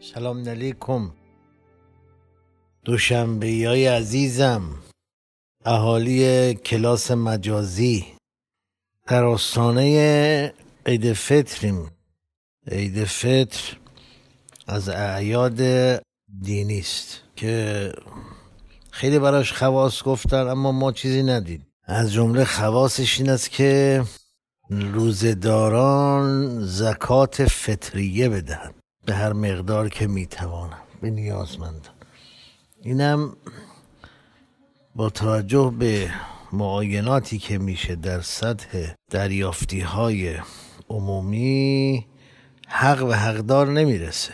سلام علیکم. دوشنبه های عزیزم. اهالی کلاس مجازی. در آستانه عید فطریم. عید فطر از اعیاد دینی است که خیلی براش خواص گفتن اما ما چیزی ندید از جمله خواصش این است که روزداران زکات فطریه بدهند. به هر مقدار که می‌توانم به نیازمندان اینم با توجه به معایناتی که میشه در سطح دریافتی های عمومی حق و حقدار نمی‌رسه.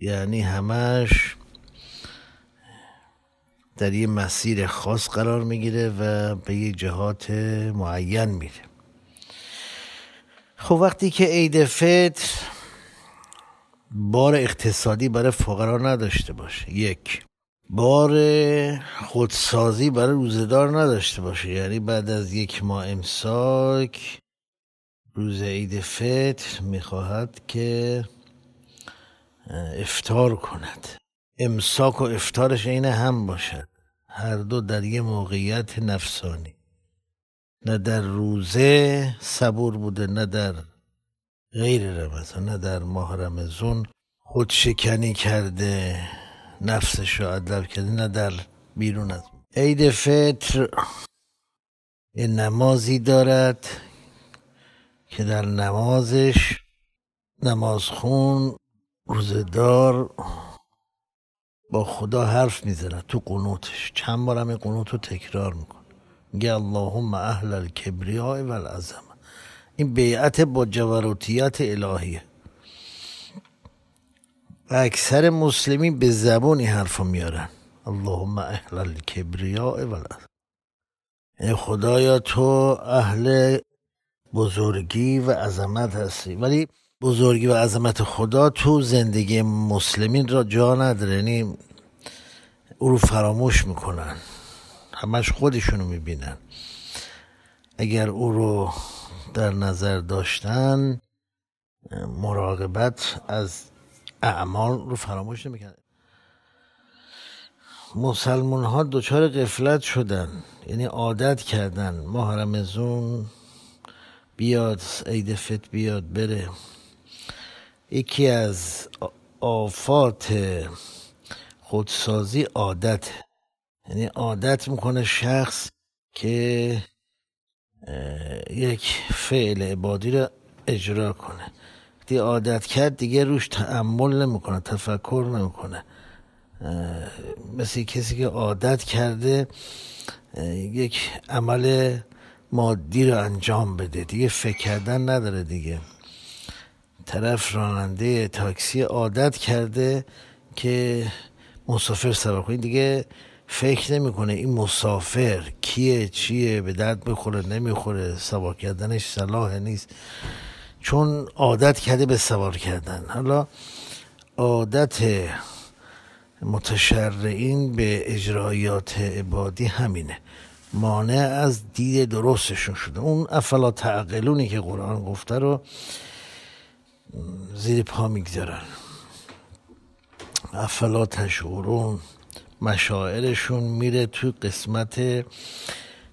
یعنی همش در یه مسیر خاص قرار می‌گیره و به یه جهات معین میره. خب وقتی که عید فطر بار اقتصادی برای فقرا نداشته باشه. یک بار خودسازی برای روزدار نداشته باشه. یعنی بعد از یک ماه امساک روز عید فطر می‌خواهد که افتار کند. امساک و افتارش عین هم باشد. هر دو در یه موقعیت نفسانی. نه در روزه صبور بوده نه در غیر رمضان نه در ماه رمضان خود شکنی کرده نفسش رو ادب کرده نه در بیرون از عید فطر یه نمازی دارد که در نمازش نمازخون روزدار با خدا حرف می‌زنه تو قنوتش. چند بار هم قنوت رو تکرار می‌کنه. میگه اللهم اهل الکبریاء و العظمه این بیعت با جبروتیت الهیه. و اکثر مسلمین به زبون این حرف میارن. اللهم اهل الکبریاء و یعنی خدایا تو اهل بزرگی و عظمت هستی. ولی بزرگی و عظمت خدا تو زندگی مسلمین را جا نداره. یعنی او رو فراموش می‌کنن. همش خودشونو می‌بینن. اگر او رو در نظر داشتن مراقبت از اعمال رو فراموش نمی‌کنن مسلمون ها دچار قفلت شدن یعنی عادت کردن. ماه رمزون بیاد عید فت بیاد بره. یکی از آفات خودسازی عادت یعنی عادت می‌کنه شخص که یک فعل عبادی رو اجرا کنه. وقتی عادت کرد دیگه روش تعمل نمی‌کنه تفکر نمی‌کنه. مثل کسی که عادت کرده یک عمل مادی رو انجام بده. دیگه فکر کردن نداره دیگه. طرف راننده تاکسی عادت کرده که مسافر سوار کنه دیگه فکر نمی‌کنه این مسافر کیه چیه به درد بخوره نمی‌خوره سوار کردنش صلاح نیست. چون عادت کرده به سوار کردن. حالا عادت متشرعین به اجرایات عبادی همینه. مانع از دید درستشون شده. اون افلا تعقلونی که قرآن گفته رو زیر پا می‌گذارن. افلا تشعرون. مشاعرشون میره توی قسمت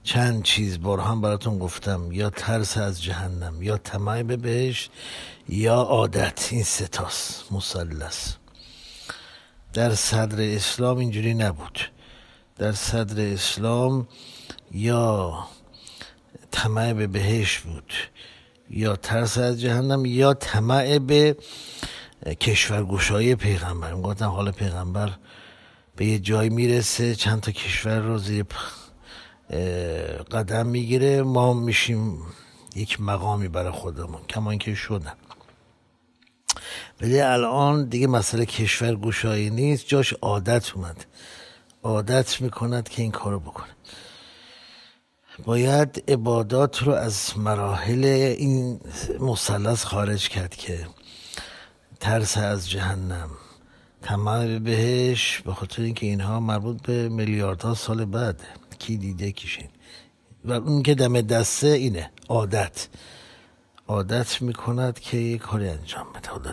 چند چیز. بار هم براتون گفتم یا ترس از جهنم یا طمع به بهش یا عادت. این ستاس مسلس در صدر اسلام اینجوری نبود. در صدر اسلام یا طمع به بهش بود یا ترس از جهنم یا طمع به کشورگوشایی پیغمبر. می‌گفتن حال پیغمبر به یه جای می‌رسه چند تا کشور رو زیر قدم می‌گیره. ما میشیم یک مقامی برای خودمون کمان که شدن. ولی الان دیگه مسئله کشور گوشایی نیست. جاش عادت اومد. عادت می‌کند که این کارو بکنه. باید عبادات رو از مراحل این مثلث خارج کرد که ترس از جهنم طمع بهش به خاطر اینکه اینها مربوط به میلیاردها سال بعد. کی دیده کیشین و اون که دم دسته اینه عادت. عادت می‌کند که یه کاری انجام بده خدا